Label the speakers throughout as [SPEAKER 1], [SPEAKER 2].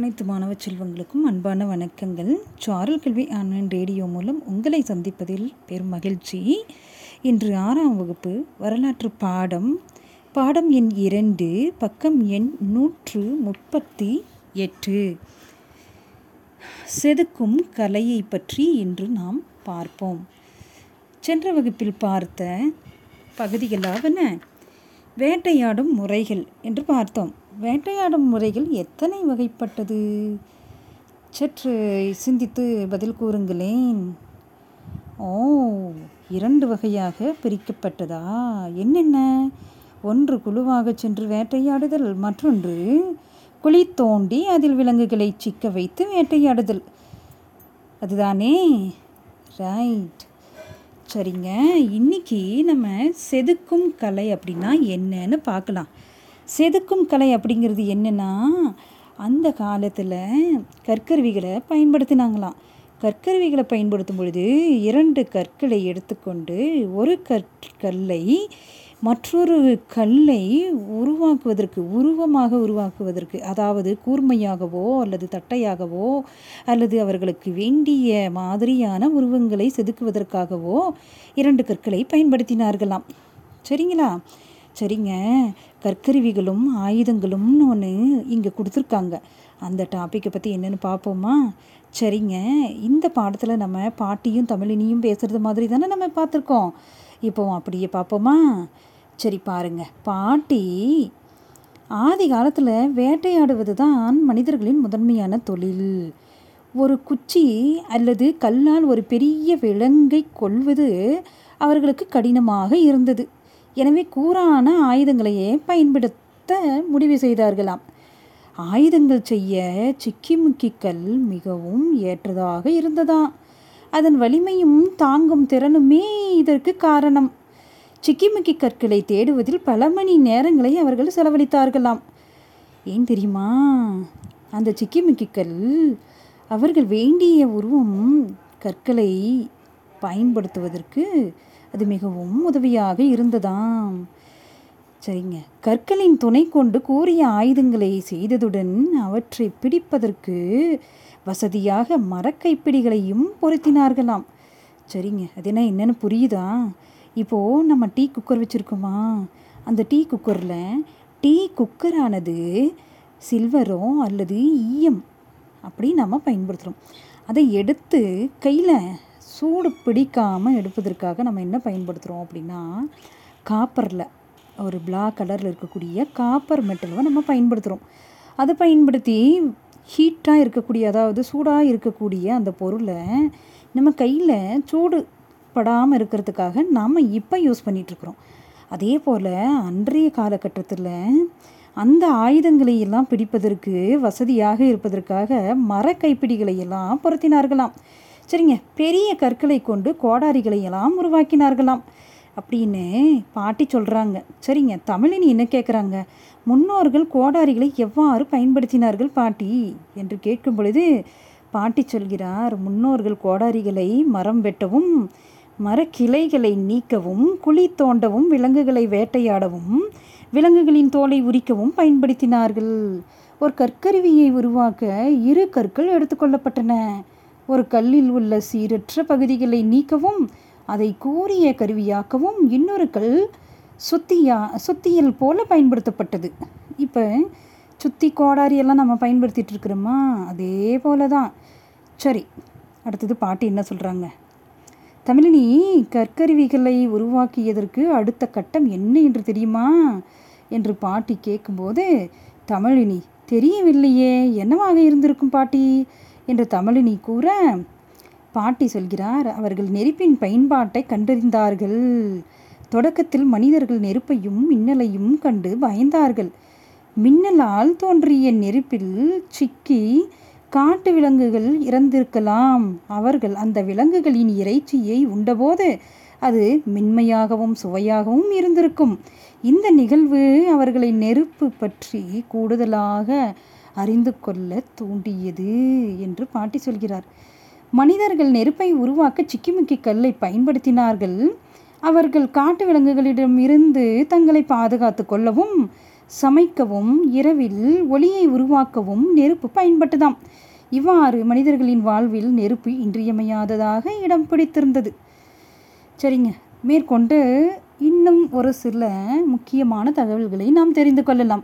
[SPEAKER 1] அனைத்து மாணவ செல்வங்களுக்கும் அன்பான வணக்கங்கள். சாரல் கல்வி ஆன்லைன் ரேடியோ மூலம் உங்களை சந்திப்பதில் பெரும் மகிழ்ச்சி. இன்று ஆறாம் வகுப்பு வரலாற்று பாடம். பாடம் எண் இரண்டு பக்கம் எண் நூற்று முப்பத்தி எட்டு. செதுக்கும் கலையை பற்றி இன்று நாம் பார்ப்போம். சென்ற வகுப்பில் பார்த்த பகுதிகளாவன. வேட்டையாடும் முறைகள் என்று பார்த்தோம். வேட்டையாடும் முறைகள் எத்தனை வகைப்பட்டது? சற்று சிந்தித்து பதில் கூறுங்களேன். ஓ இரண்டு வகையாக பிரிக்கப்பட்டதா? என்னென்ன? ஒன்று குழுவாக சென்று வேட்டையாடுதல் மற்றொன்று குழி தோண்டி அதில் விலங்குகளை சிக்க வைத்து வேட்டையாடுதல். அதுதானே? ரைட். சரிங்க இன்னைக்கு நம்ம செதுக்கும் கலை அப்படின்னா என்னன்னு பார்க்கலாம். செதுக்கும் கலை அப்படிங்கிறது என்னென்னா அந்த காலத்தில் கற்கருவிகளை பயன்படுத்தினாங்களாம். கற்கருவிகளை பயன்படுத்தும் பொழுது இரண்டு கற்களை எடுத்துக்கொண்டு ஒரு கற்கல்லை மற்றொரு கல்லை உருவாக்குவதற்கு உருவமாக உருவாக்குவதற்கு அதாவது கூர்மையாகவோ அல்லது தட்டையாகவோ அல்லது அவர்களுக்கு வேண்டிய மாதிரியான உருவங்களை செதுக்குவதற்காகவோ இரண்டு கற்களை பயன்படுத்தினார்களாம். சரிங்களா? சரிங்க. கற்கருவிகளும் ஆயுதங்களும்னு ஒன்று இங்கே கொடுத்துருக்காங்க. அந்த டாப்பிக்கை பற்றி என்னென்னு பார்ப்போமா சரிங்க. இந்த பாடத்தில் நம்ம பாட்டியும் தமிழினியும் பேசுகிறது மாதிரி தானே நம்ம பார்த்துருக்கோம் இப்போ அப்படியே பார்ப்போமா சரி பாருங்க. பாட்டி ஆதி காலத்தில் வேட்டையாடுவது தான் மனிதர்களின் முதன்மையான தொழில். ஒரு குச்சி அல்லது கல்லால் ஒரு பெரிய விலங்கை கொள்வது அவர்களுக்கு கடினமாக இருந்தது. எனவே கூரான ஆயுதங்களையே பயன்படுத்த முடிவு செய்தார்களாம். ஆயுதங்கள் செய்ய சிக்கிமுக்கி கல் மிகவும் ஏற்றதாக இருந்ததாம் அதன் வலிமையும் தாங்கும் திறனுமே இதற்கு காரணம். சிக்கிமுக்கி கற்களை தேடுவதில் பல மணி நேரங்களை அவர்கள் செலவழித்தார்களாம். ஏன் தெரியுமா? அந்த சிக்கிமுக்கி கல் அவர்கள் வேண்டிய உருவம் கற்களை பயன்படுத்துவதற்கு அது மிகவும் உதவியாக இருந்ததாம். சரிங்க. கற்களின் துணை கொண்டு கூறிய ஆயுதங்களை செய்ததுடன் அவற்றை பிடிப்பதற்கு வசதியாக மரக்கைப்பிடிகளையும் பொருத்தினார்களாம். சரிங்க. அது என்ன என்னென்னு புரியுதா? இப்போது நம்ம டீ குக்கர் வச்சுருக்கோமா? அந்த டீ குக்கரில் டீ குக்கரானது சில்வரோ அல்லது ஈயம் அப்படி நம்ம பயன்படுத்துகிறோம் அதை எடுத்து கையில் சூடு பிடிக்காமல் எடுப்பதற்காக நம்ம என்ன பயன்படுத்துகிறோம் அப்படின்னா காப்பரில் ஒரு பிளாக் கலரில் இருக்கக்கூடிய காப்பர் மெட்டலை நம்ம பயன்படுத்துகிறோம் அதை பயன்படுத்தி ஹீட்டாக இருக்கக்கூடிய அதாவது சூடாக இருக்கக்கூடிய அந்த பொருளை நம்ம கையில் சூடு படாமல் இருக்கிறதுக்காக நாம் இப்போ யூஸ் பண்ணிகிட்ருக்குறோம் அதே போல் அன்றைய காலகட்டத்தில் அந்த ஆயுதங்களை எல்லாம் பிடிப்பதற்கு வசதியாக இருப்பதற்காக மர கைப்பிடிகளை எல்லாம் பொருத்தினார்களாம். சரிங்க. பெரிய கற்களை கொண்டு கோடாரிகளை எல்லாம் உருவாக்கினார்களாம். அப்படின்னு பாட்டி சொல்கிறாங்க சரிங்க. தமிழினி என்ன கேட்குறாங்க முன்னோர்கள் கோடாரிகளை எவ்வாறு பயன்படுத்தினார்கள் பாட்டி? என்று கேட்கும் பொழுது பாட்டி சொல்கிறார் முன்னோர்கள் கோடாரிகளை மரம் வெட்டவும் மரக்கிளைகளை நீக்கவும் குழி தோண்டவும் விலங்குகளை வேட்டையாடவும் விலங்குகளின் தோலை உரிக்கவும் பயன்படுத்தினார்கள். ஒரு கற்கருவியை உருவாக்க இரு கற்கள் எடுத்துக்கொள்ளப்பட்டன ஒரு கல்லில் உள்ள சீரற்ற பகுதிகளை நீக்கவும் அதை கூறிய கருவியாக்கவும் இன்னொரு கல் சுத்தியா சுத்தியல் போல பயன்படுத்தப்பட்டது. இப்போ சுத்தி கோடாரி எல்லாம் நம்ம பயன்படுத்திகிட்டு இருக்கிறோமா? அதே போல தான் சரி அடுத்தது பாட்டு என்ன சொல்கிறாங்க தமிழினி கற்கருவிகளை உருவாக்கியதற்கு அடுத்த கட்டம் என்ன என்று தெரியுமா? என்று பாட்டி கேட்கும்போது தமிழினி தெரியவில்லையே என்னவாக இருந்திருக்கும் பாட்டி? என்று தமிழினி கூற பாட்டி சொல்கிறார் அவர்கள் நெருப்பின் பயன்பாட்டை கண்டறிந்தார்கள். தொடக்கத்தில் மனிதர்கள் நெருப்பையும் மின்னலையும் கண்டு பயந்தார்கள். மின்னலால் தோன்றிய நெருப்பில் சிக்கி காட்டு விலங்குகள் இறந்திருக்கலாம். அவர்கள் அந்த விலங்குகளின் இறைச்சியை உண்டபோது அது மென்மையாகவும் சுவையாகவும் இருந்திருக்கும். இந்த நிகழ்வு அவர்களை நெருப்பு பற்றி கூடுதலாக அறிந்து கொள்ள தூண்டியது என்று பாட்டி சொல்கிறார். மனிதர்கள் நெருப்பை உருவாக்க சிக்கிமுக்கி கல்லை பயன்படுத்தினார்கள். அவர்கள் காட்டு விலங்குகளிடம் இருந்து தங்களை பாதுகாத்து கொள்ளவும் சமைக்கவும் இரவில் ஒளியை உருவாக்கவும் நெருப்பு பயன்பட்டுதாம். இவ்வாறு மனிதர்களின் வாழ்வில் நெருப்பு இன்றியமையாததாக இடம் பிடித்திருந்தது. சரிங்க மேற்கொண்டு இன்னும் ஒரு சில முக்கியமான தகவல்களை நாம் தெரிந்து கொள்ளலாம்.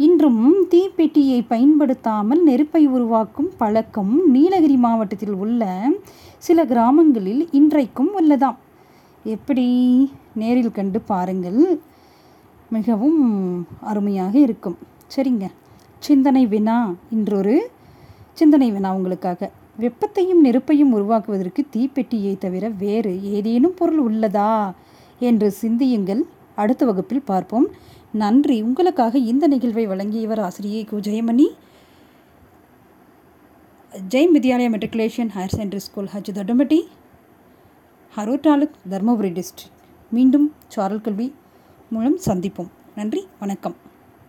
[SPEAKER 1] இன்றும் தீப்பெட்டியை பயன்படுத்தாமல் நெருப்பை உருவாக்கும் பழக்கம் நீலகிரி மாவட்டத்தில் உள்ள சில கிராமங்களில் இன்றைக்கும் உள்ளதாம். எப்படி? நேரில் கண்டு பாருங்கள். மிகவும் அருமையாக இருக்கும். சரிங்க. சிந்தனை வினா இன்றொரு சிந்தனை வினா உங்களுக்காக. வெப்பத்தையும் நெருப்பையும் உருவாக்குவதற்கு தீப்பெட்டியை தவிர வேறு ஏதேனும் பொருள் உள்ளதா? என்று சிந்தியுங்கள். அடுத்த வகுப்பில் பார்ப்போம். நன்றி. உங்களுக்காக இந்த நிகழ்வை வழங்கியவர் ஆசிரியை கு. Jayamani. Jain Vidyalaya matriculation higher secondary school ஹஜ் தடுமட்டி. ஹரூர் தாலுக் தர்மபுரி டிஸ்ட்ரிக்ட் மீண்டும் சாரல் கல்வி மூலம் சந்திப்போம். நன்றி. வணக்கம்.